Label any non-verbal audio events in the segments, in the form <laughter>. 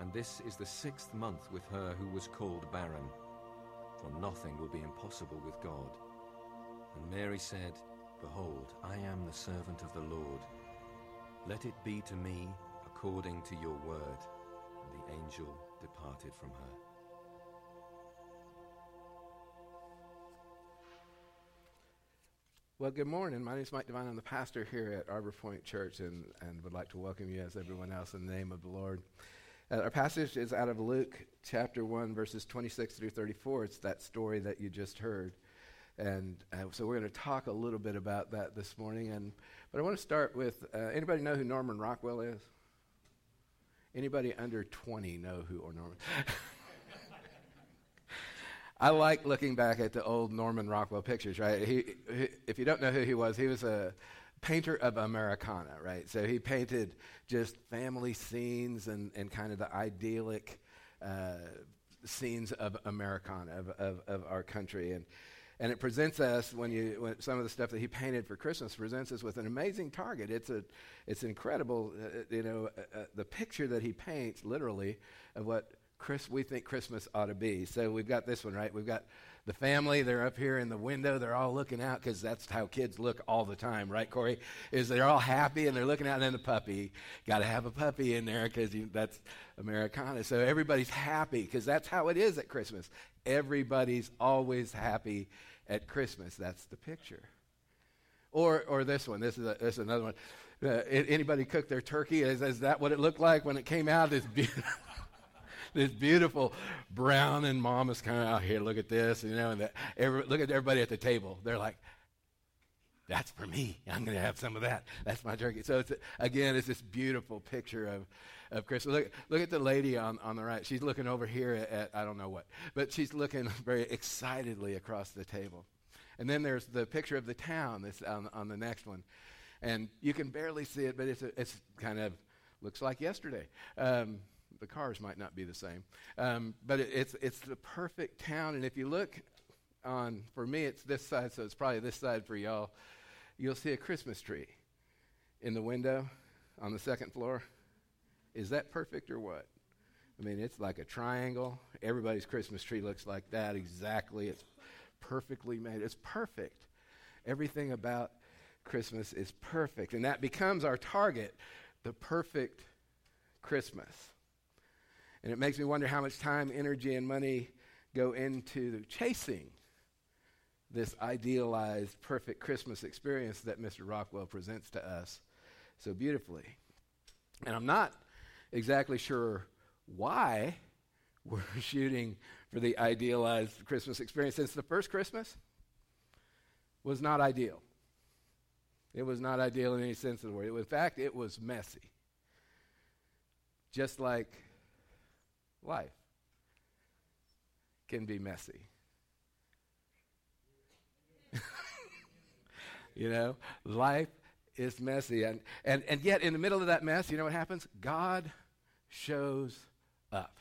And this is the sixth month with her who was called barren. For nothing will be impossible with God. And Mary said, Behold, I am the servant of the Lord. Let it be to me according to your word. And the angel departed from her. Well, good morning. My name is Mike Devine. I'm the pastor here at Arbor Point Church and, and would like to welcome you, as everyone else, in the name of the Lord. Uh, our passage is out of Luke chapter 1, verses 26 through 34. It's that story that you just heard. And uh, so we're going to talk a little bit about that this morning. And, but I want to start with uh, anybody know who Norman Rockwell is? Anybody under 20 know who or Norman? <laughs> I like looking back at the old Norman Rockwell pictures, right? He, he, if you don't know who he was, he was a painter of Americana, right? So he painted just family scenes and, and kind of the idyllic uh, scenes of Americana, of, of, of, our country. And, and it presents us, when you, when some of the stuff that he painted for Christmas presents us with an amazing target. It's, a, it's incredible, uh, you know, uh, uh the picture that he paints, literally, of what Chris, we think Christmas ought to be. So we've got this one, right? We've got the family. They're up here in the window. They're all looking out because that's how kids look all the time, right, Corey? Is they're all happy and they're looking out, and then the puppy. Got to have a puppy in there because that's Americana. So everybody's happy because that's how it is at Christmas. Everybody's always happy at Christmas. That's the picture. Or, or this one. This is, a, this is another one. Uh, anybody cook their turkey? Is, is that what it looked like when it came out? This beautiful <laughs> this beautiful brown, and mom is kind of out here. Look at this, you know, and every, look at everybody at the table. They're like, that's for me. I'm going to have some of that. That's my turkey. So it's, again, it's this beautiful picture of, of Christmas. Look, look at the lady on, on the right. She's looking over here at, at I don't know what, but she's looking <laughs> very excitedly across the table. And then there's the picture of the town that's on, on the next one. And you can barely see it, but it's, a, it's kind of looks like yesterday. Um, the cars might not be the same. Um, but it, it's, it's the perfect town. And if you look on, for me, it's this side, so it's probably this side for y'all. You'll see a Christmas tree in the window on the second floor. Is that perfect or what? I mean, it's like a triangle. Everybody's Christmas tree looks like that exactly. It's perfectly made. It's perfect. Everything about Christmas is perfect. And that becomes our target the perfect Christmas. And it makes me wonder how much time, energy, and money go into chasing this idealized, perfect Christmas experience that Mr. Rockwell presents to us so beautifully. And I'm not exactly sure why <laughs> we're shooting for the idealized Christmas experience, since the first Christmas was not ideal. It was not ideal in any sense of the word. In fact, it was messy. Just like life can be messy. <laughs> you know, life is messy. And, and, and yet, in the middle of that mess, you know what happens? God shows up.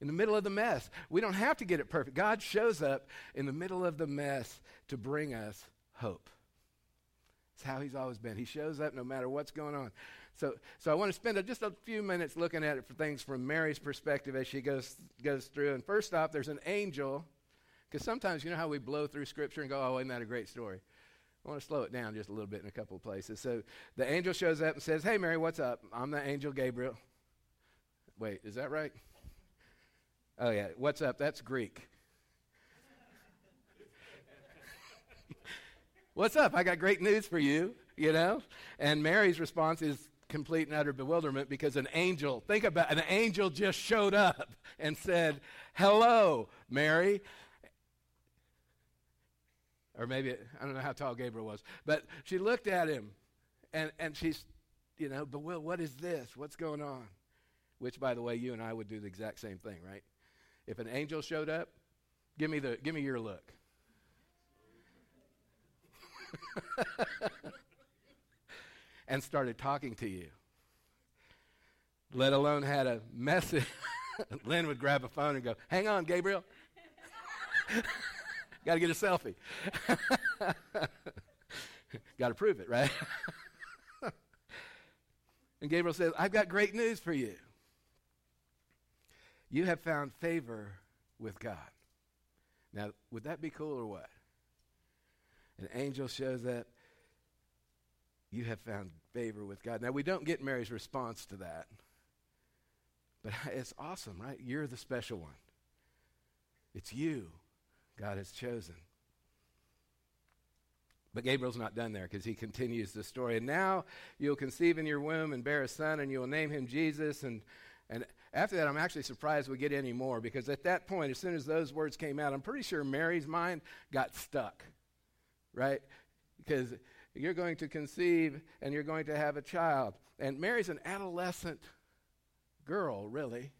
in the middle of the mess. We don't have to get it perfect. God shows up in the middle of the mess to bring us hope. It's how he's always been. He shows up no matter what's going on. So, so I want to spend just a few minutes looking at it for things from Mary's perspective as she goes, goes through. And first off, there's an angel, because sometimes you know how we blow through Scripture and go, oh, isn't that a great story? I want to slow it down just a little bit in a couple of places. So the angel shows up and says, Hey, Mary, what's up? I'm the angel Gabriel. Wait, is that right? Oh, yeah. What's up? That's Greek. <laughs> what's up? I got great news for you, you know? And Mary's response is complete and utter bewilderment because an angel, think about an angel just showed up and said, Hello, Mary. Or maybe, I don't know how tall Gabriel was, but she looked at him and, and she's, you know, bewildered. What is this? What's going on? Which, by the way, you and I would do the exact same thing, right? If an angel showed up, give me, the, give me your look. <laughs> and started talking to you. Let alone had a message. <laughs> Lynn would grab a phone and go, Hang on, Gabriel. <laughs> Got to get a selfie. <laughs> Got to prove it, right? and Gabriel says, I've got great news for you. You have found favor with God. Now, would that be cool or what? An angel shows up. You have found favor with God. Now, we don't get Mary's response to that. But <laughs> it's awesome, right? You're the special one. It's you God has chosen. But Gabriel's not done there because he continues the story. And now you'll conceive in your womb and bear a son, and you'll name him Jesus. And, and after that, I'm actually surprised we get any more because at that point, as soon as those words came out, I'm pretty sure Mary's mind got stuck, right? Because you're going to conceive and you're going to have a child. And Mary's an adolescent girl, really.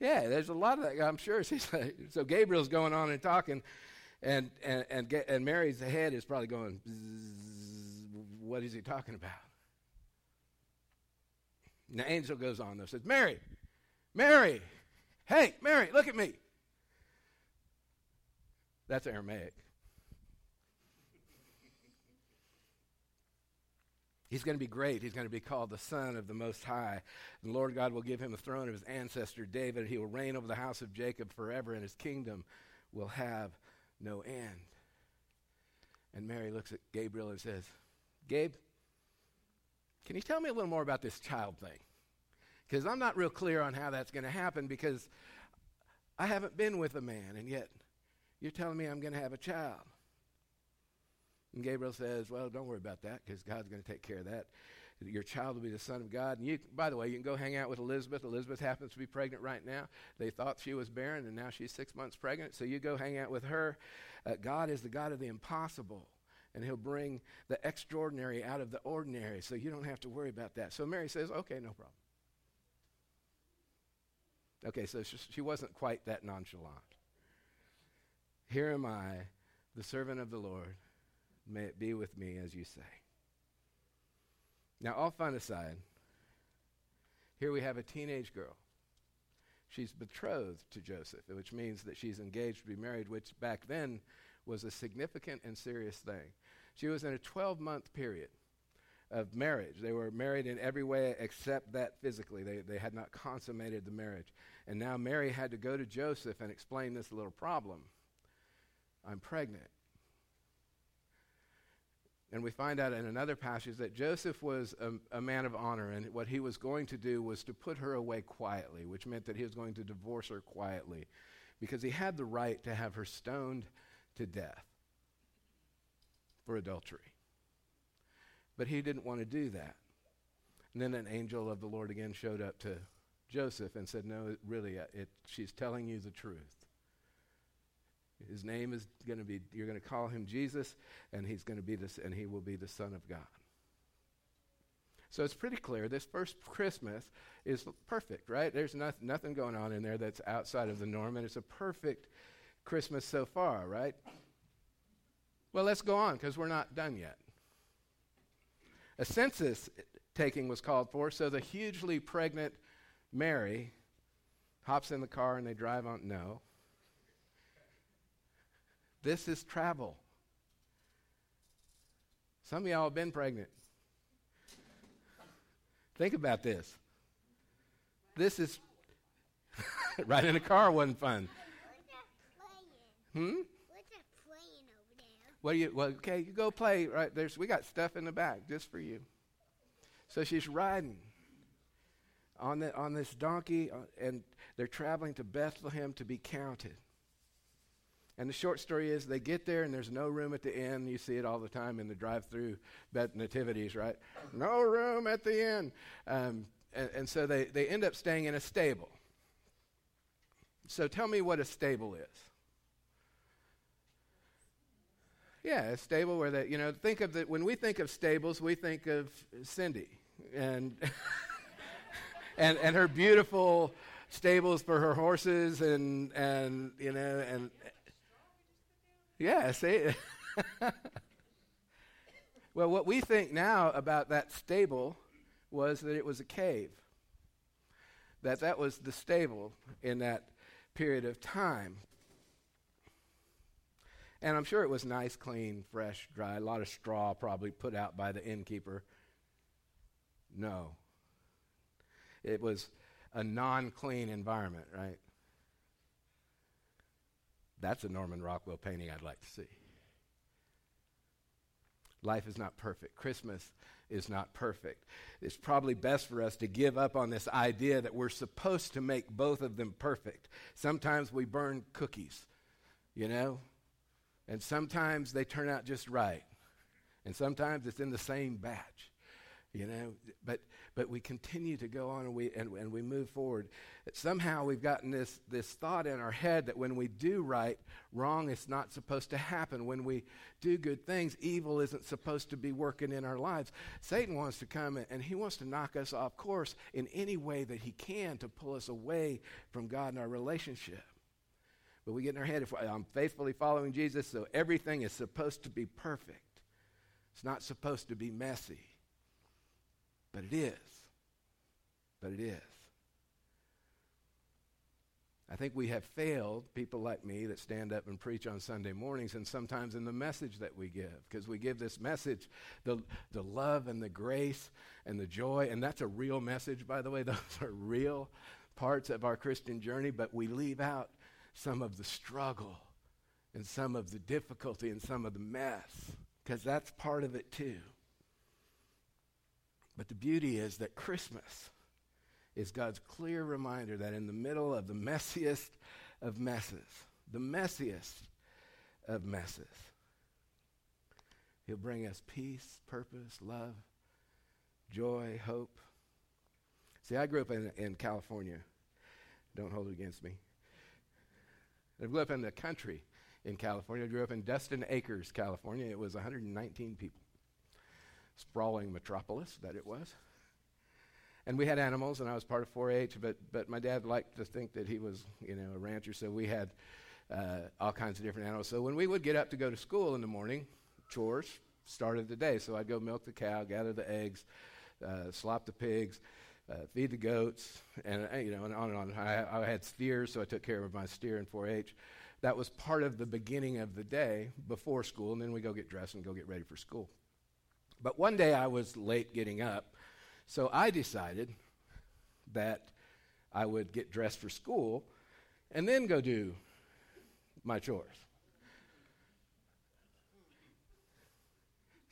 Yeah, there's a lot of that. I'm sure. so Gabriel's going on and talking, and and and, and Mary's head is probably going. What is he talking about? And the angel goes on and says, Mary, Mary, hey, Mary, look at me. That's Aramaic. He's going to be great. He's going to be called the Son of the Most High. The Lord God will give him the throne of his ancestor David. He will reign over the house of Jacob forever, and his kingdom will have no end. And Mary looks at Gabriel and says, Gabe, can you tell me a little more about this child thing? Because I'm not real clear on how that's going to happen because I haven't been with a man, and yet you're telling me I'm going to have a child. And Gabriel says, Well, don't worry about that because God's going to take care of that. Your child will be the Son of God. And you, by the way, you can go hang out with Elizabeth. Elizabeth happens to be pregnant right now. They thought she was barren, and now she's six months pregnant. So you go hang out with her. Uh, God is the God of the impossible, and He'll bring the extraordinary out of the ordinary. So you don't have to worry about that. So Mary says, Okay, no problem. Okay, so she, she wasn't quite that nonchalant. Here am I, the servant of the Lord May it be with me as you say. Now, all fun aside, here we have a teenage girl. She's betrothed to Joseph, which means that she's engaged to be married, which back then was a significant and serious thing. She was in a 12 month period of marriage. They were married in every way except that physically. They, they had not consummated the marriage. And now Mary had to go to Joseph and explain this little problem I'm pregnant. And we find out in another passage that Joseph was a, a, man of honor, and what he was going to do was to put her away quietly, which meant that he was going to divorce her quietly, because he had the right to have her stoned to death for adultery. But he didn't want to do that. And then an angel of the Lord again showed up to Joseph and said, No, really, uh, it, she's telling you the truth. His name is going to be, you're going to call him Jesus, and he's going to be this, and he will be the Son of God. So it's pretty clear this first Christmas is perfect, right? There's not, nothing going on in there that's outside of the norm, and it's a perfect Christmas so far, right? Well, let's go on because we're not done yet. A census taking was called for, so the hugely pregnant Mary hops in the car and they drive on. No. This is travel. Some of y'all have been pregnant. Think about this. This is <laughs> right in a car wasn't fun. Hmm? What's that playing over there? What do you? Well, okay, you go play. Right there's. We got stuff in the back just for you. So she's riding on the, on this donkey, uh, and they're traveling to Bethlehem to be counted. And the short story is they get there and there's no room at the inn. You see it all the time in the drive-through nativities, right? No room at the inn. Um, and, and so they, they end up staying in a stable. So tell me what a stable is. Yeah, a stable where they, you know, think of the, when we think of stables, we think of Cindy and, <laughs> and, and her beautiful stables for her horses and, and, you know, and, yeah, <laughs> well, what we think now about that stable was that it was a cave. That that was the stable in that period of time. And I'm sure it was nice, clean, fresh, dry. A lot of straw probably put out by the innkeeper. No. It was a non clean environment, right? That's a Norman Rockwell painting I'd like to see. Life is not perfect. Christmas is not perfect. It's probably best for us to give up on this idea that we're supposed to make both of them perfect. Sometimes we burn cookies, you know, and sometimes they turn out just right. And sometimes it's in the same batch, you know. But but we continue to go on and we, and, and we move forward. Somehow we've gotten this, this thought in our head that when we do right, wrong is not supposed to happen. When we do good things, evil isn't supposed to be working in our lives. Satan wants to come and he wants to knock us off course in any way that he can to pull us away from God and our relationship. But we get in our head if I'm faithfully following Jesus, so everything is supposed to be perfect. It's not supposed to be messy. But it is. But it is. I think we have failed, people like me that stand up and preach on Sunday mornings, and sometimes in the message that we give, because we give this message, the, the love and the grace and the joy, and that's a real message, by the way. <laughs> Those are real parts of our Christian journey, but we leave out some of the struggle and some of the difficulty and some of the mess, because that's part of it too. But the beauty is that Christmas is God's clear reminder that in the middle of the messiest of messes, the messiest of messes, He'll bring us peace, purpose, love, joy, hope. See, I grew up in, in California. Don't hold it against me. I grew up in the country in California. I grew up in Dustin Acres, California. It was 119 people sprawling metropolis that it was. And we had animals, and I was part of 4-H, but, but my dad liked to think that he was, you know, a rancher, so we had uh, all kinds of different animals. So when we would get up to go to school in the morning, chores started the day. So I'd go milk the cow, gather the eggs, uh, slop the pigs, uh, feed the goats, and uh, you know, and on and on. I, I, had steers, so I took care of my steer in 4-H. That was part of the beginning of the day before school, and then we go get dressed and go get ready for school. But one day I was late getting up, so I decided that I would get dressed for school and then go do my chores.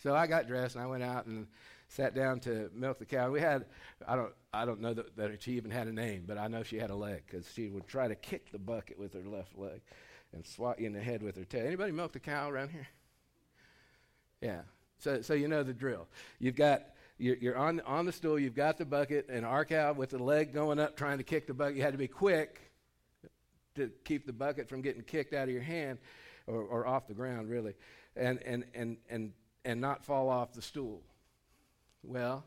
So I got dressed and I went out and sat down to milk the cow. We had, I don't, I don't know that, that she even had a name, but I know she had a leg because she would try to kick the bucket with her left leg and swat you in the head with her tail. Anybody milk the cow around here? Yeah. So, so you know the drill. You've got you're, on on the stool. You've got the bucket and arc out with the leg going up, trying to kick the bucket. You had to be quick to keep the bucket from getting kicked out of your hand or, or off the ground, really, and and and and and not fall off the stool. Well,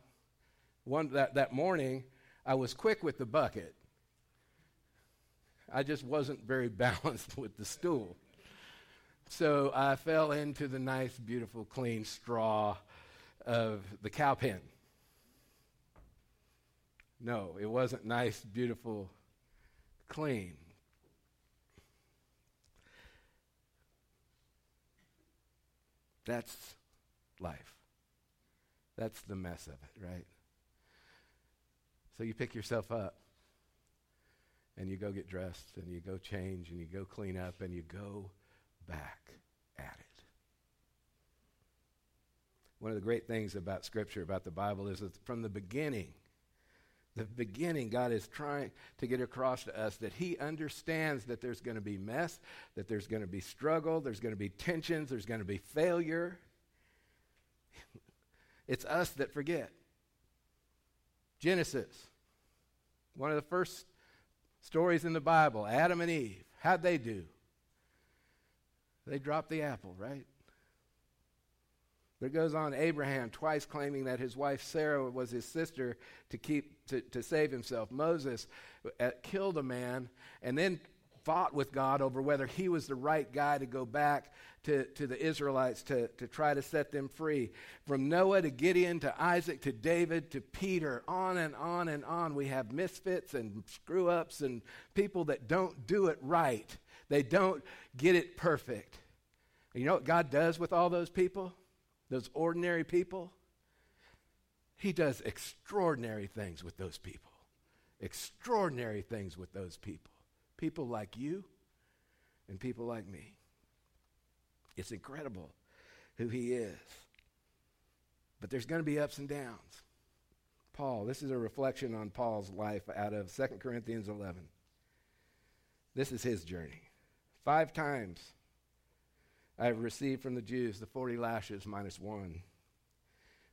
one that that morning, I was quick with the bucket. I just wasn't very <laughs> balanced with the stool. So I fell into the nice, beautiful, clean straw of the cow pen. No, it wasn't nice, beautiful, clean. That's life. That's the mess of it, right? So you pick yourself up and you go get dressed and you go change and you go clean up and you go back at it. One of the great things about Scripture, about the Bible, is that from the beginning, the beginning, God is trying to get across to us that He understands that there's going to be mess, that there's going to be struggle, there's going to be tensions, there's going to be failure. It's us that forget. Genesis, one of the first stories in the Bible, Adam and Eve, how'd they do? They dropped the apple, right? But it goes on Abraham twice claiming that his wife Sarah was his sister to keep to, to save himself. Moses uh, killed a man and then fought with God over whether he was the right guy to go back to, to the Israelites to, to try to set them free. From Noah to Gideon to Isaac to David to Peter, on and on and on. We have misfits and screw ups and people that don't do it right. They don't get it perfect. And you know what God does with all those people? Those ordinary people? He does extraordinary things with those people. Extraordinary things with those people. People like you and people like me. It's incredible who he is. But there's going to be ups and downs. Paul, this is a reflection on Paul's life out of 2 Corinthians 11. This is his journey. Five times I have received from the Jews the 40 lashes minus one.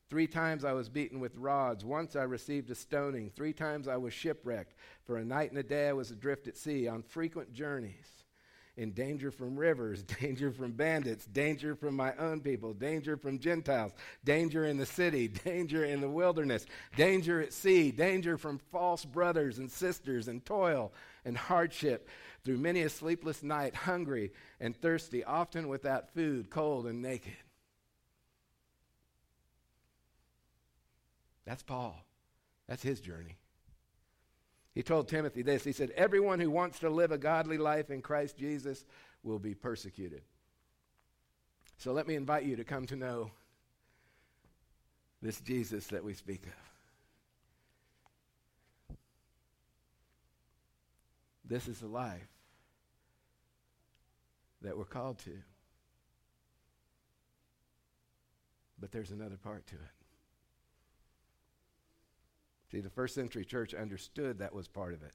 Three times I was beaten with rods. Once I received a stoning. Three times I was shipwrecked. For a night and a day I was adrift at sea on frequent journeys in danger from rivers, <laughs> danger from bandits, danger from my own people, danger from Gentiles, danger in the city, <laughs> danger in the wilderness, danger at sea, danger from false brothers and sisters, and toil and hardship, through many a sleepless night, hungry and thirsty, often without food, cold and naked. That's Paul. That's his journey. He told Timothy this He said, Everyone who wants to live a godly life in Christ Jesus will be persecuted. So let me invite you to come to know this Jesus that we speak of. This is the life that we're called to. But there's another part to it. See, the first century church understood that was part of it.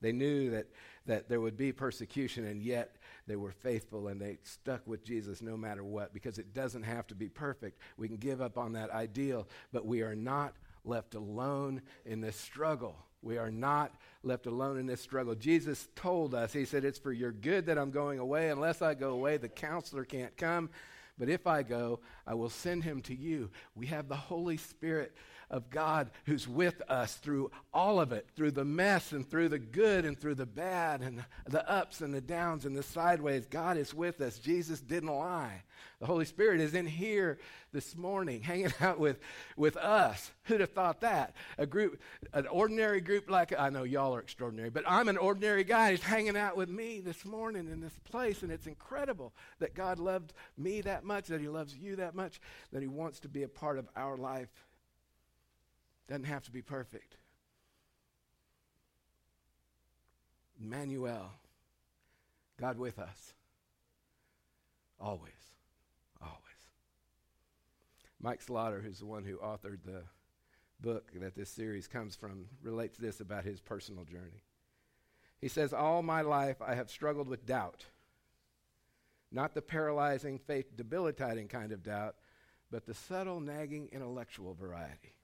They knew that, that there would be persecution, and yet they were faithful and they stuck with Jesus no matter what because it doesn't have to be perfect. We can give up on that ideal, but we are not left alone in this struggle. We are not left alone in this struggle. Jesus told us, He said, It's for your good that I'm going away. Unless I go away, the counselor can't come. But if I go, I will send him to you. We have the Holy Spirit of God who's with us through all of it, through the mess and through the good and through the bad and the ups and the downs and the sideways. God is with us. Jesus didn't lie. The Holy Spirit is in here this morning <laughs> hanging out with, with us. Who'd have thought that? A group, an ordinary group like, I know y'all are extraordinary, but I'm an ordinary guy. He's hanging out with me this morning in this place, and it's incredible that God loved me that much, that He loves you that much, that He wants to be a part of our life doesn't have to be perfect. Emmanuel, God with us. Always. Always. Mike Slaughter, who's the one who authored the book that this series comes from, relates this about his personal journey. He says, All my life I have struggled with doubt. Not the paralyzing, faith debilitating kind of doubt, but the subtle, nagging, intellectual variety.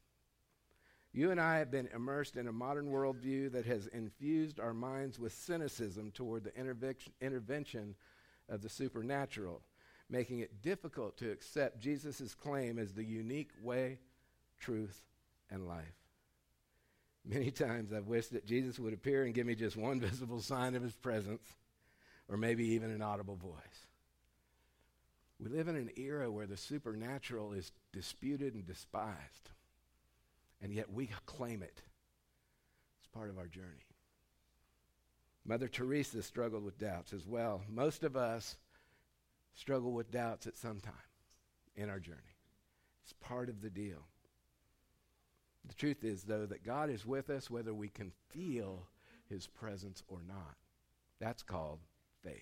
You and I have been immersed in a modern worldview that has infused our minds with cynicism toward the intervention of the supernatural, making it difficult to accept Jesus' claim as the unique way, truth, and life. Many times I've wished that Jesus would appear and give me just one <laughs> visible sign of his presence, or maybe even an audible voice. We live in an era where the supernatural is disputed and despised and yet we claim it. It's part of our journey. Mother Teresa struggled with doubts as well. Most of us struggle with doubts at some time in our journey. It's part of the deal. The truth is, though, that God is with us whether we can feel his presence or not. That's called faith.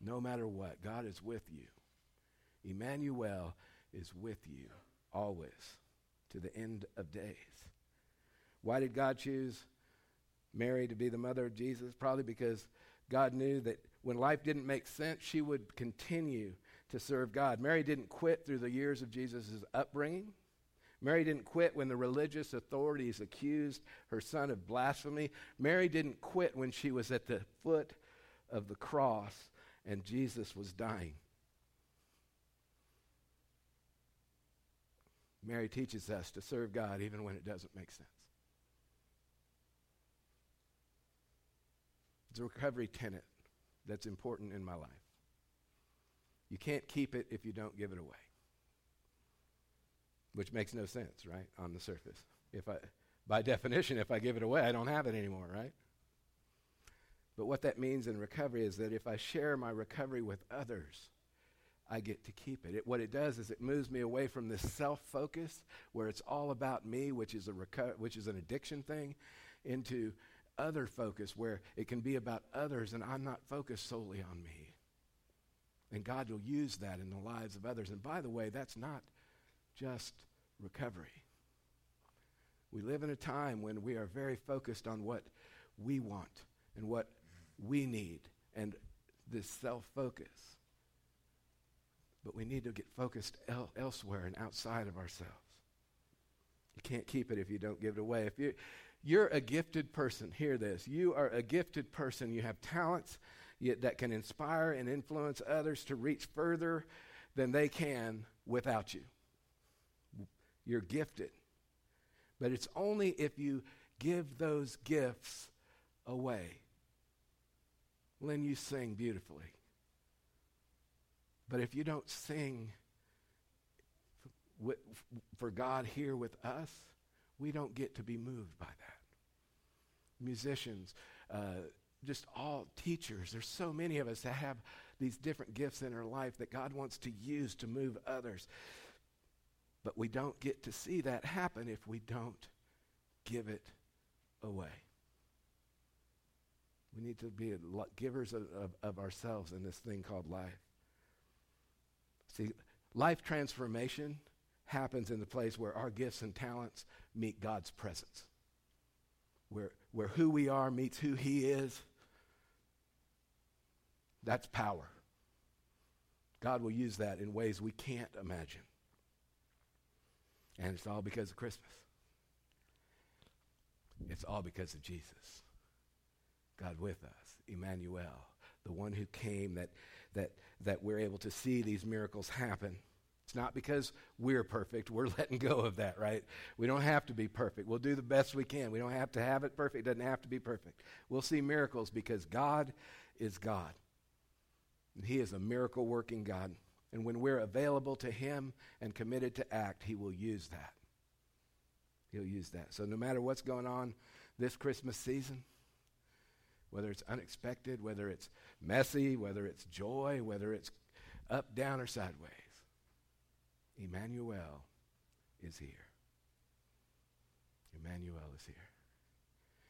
No matter what, God is with you. Emmanuel is with you always to the end of days. Why did God choose Mary to be the mother of Jesus? Probably because God knew that when life didn't make sense, she would continue to serve God. Mary didn't quit through the years of Jesus' upbringing. Mary didn't quit when the religious authorities accused her son of blasphemy. Mary didn't quit when she was at the foot of the cross and Jesus was dying. Mary teaches us to serve God even when it doesn't make sense. It's a recovery tenet that's important in my life. You can't keep it if you don't give it away. Which makes no sense, right, on the surface. If I by definition, if I give it away, I don't have it anymore, right? But what that means in recovery is that if I share my recovery with others, I get to keep it. it. What it does is it moves me away from this self-focus where it's all about me, which is a reco- which is an addiction thing, into other focus where it can be about others and I'm not focused solely on me. And God will use that in the lives of others. And by the way, that's not just recovery. We live in a time when we are very focused on what we want and what we need and this self focus. But we need to get focused el- elsewhere and outside of ourselves. You can't keep it if you don't give it away. If you, you're a gifted person, hear this. You are a gifted person. You have talents that can inspire and influence others to reach further than they can without you. You're gifted. But it's only if you give those gifts away. Lynn, you sing beautifully. But if you don't sing for God here with us, we don't get to be moved by that. Musicians, uh, just all teachers, there's so many of us that have these different gifts in our life that God wants to use to move others. But we don't get to see that happen if we don't give it away. We need to be givers of, of, of ourselves in this thing called life. See, life transformation happens in the place where our gifts and talents meet God's presence, where, where who we are meets who He is. That's power. God will use that in ways we can't imagine. And it's all because of Christmas. It's all because of Jesus. God with us, Emmanuel, the one who came that, that, that we're able to see these miracles happen. It's not because we're perfect. We're <laughs> letting go of that, right? We don't have to be perfect. We'll do the best we can. We don't have to have it perfect. It doesn't have to be perfect. We'll see miracles because God is God. And He is a miracle working God. And when we're available to Him and committed to act, He will use that. He'll use that. So no matter what's going on this Christmas season, whether it's unexpected, whether it's messy, whether it's joy, whether it's up, down, or sideways, Emmanuel is here. Emmanuel is here.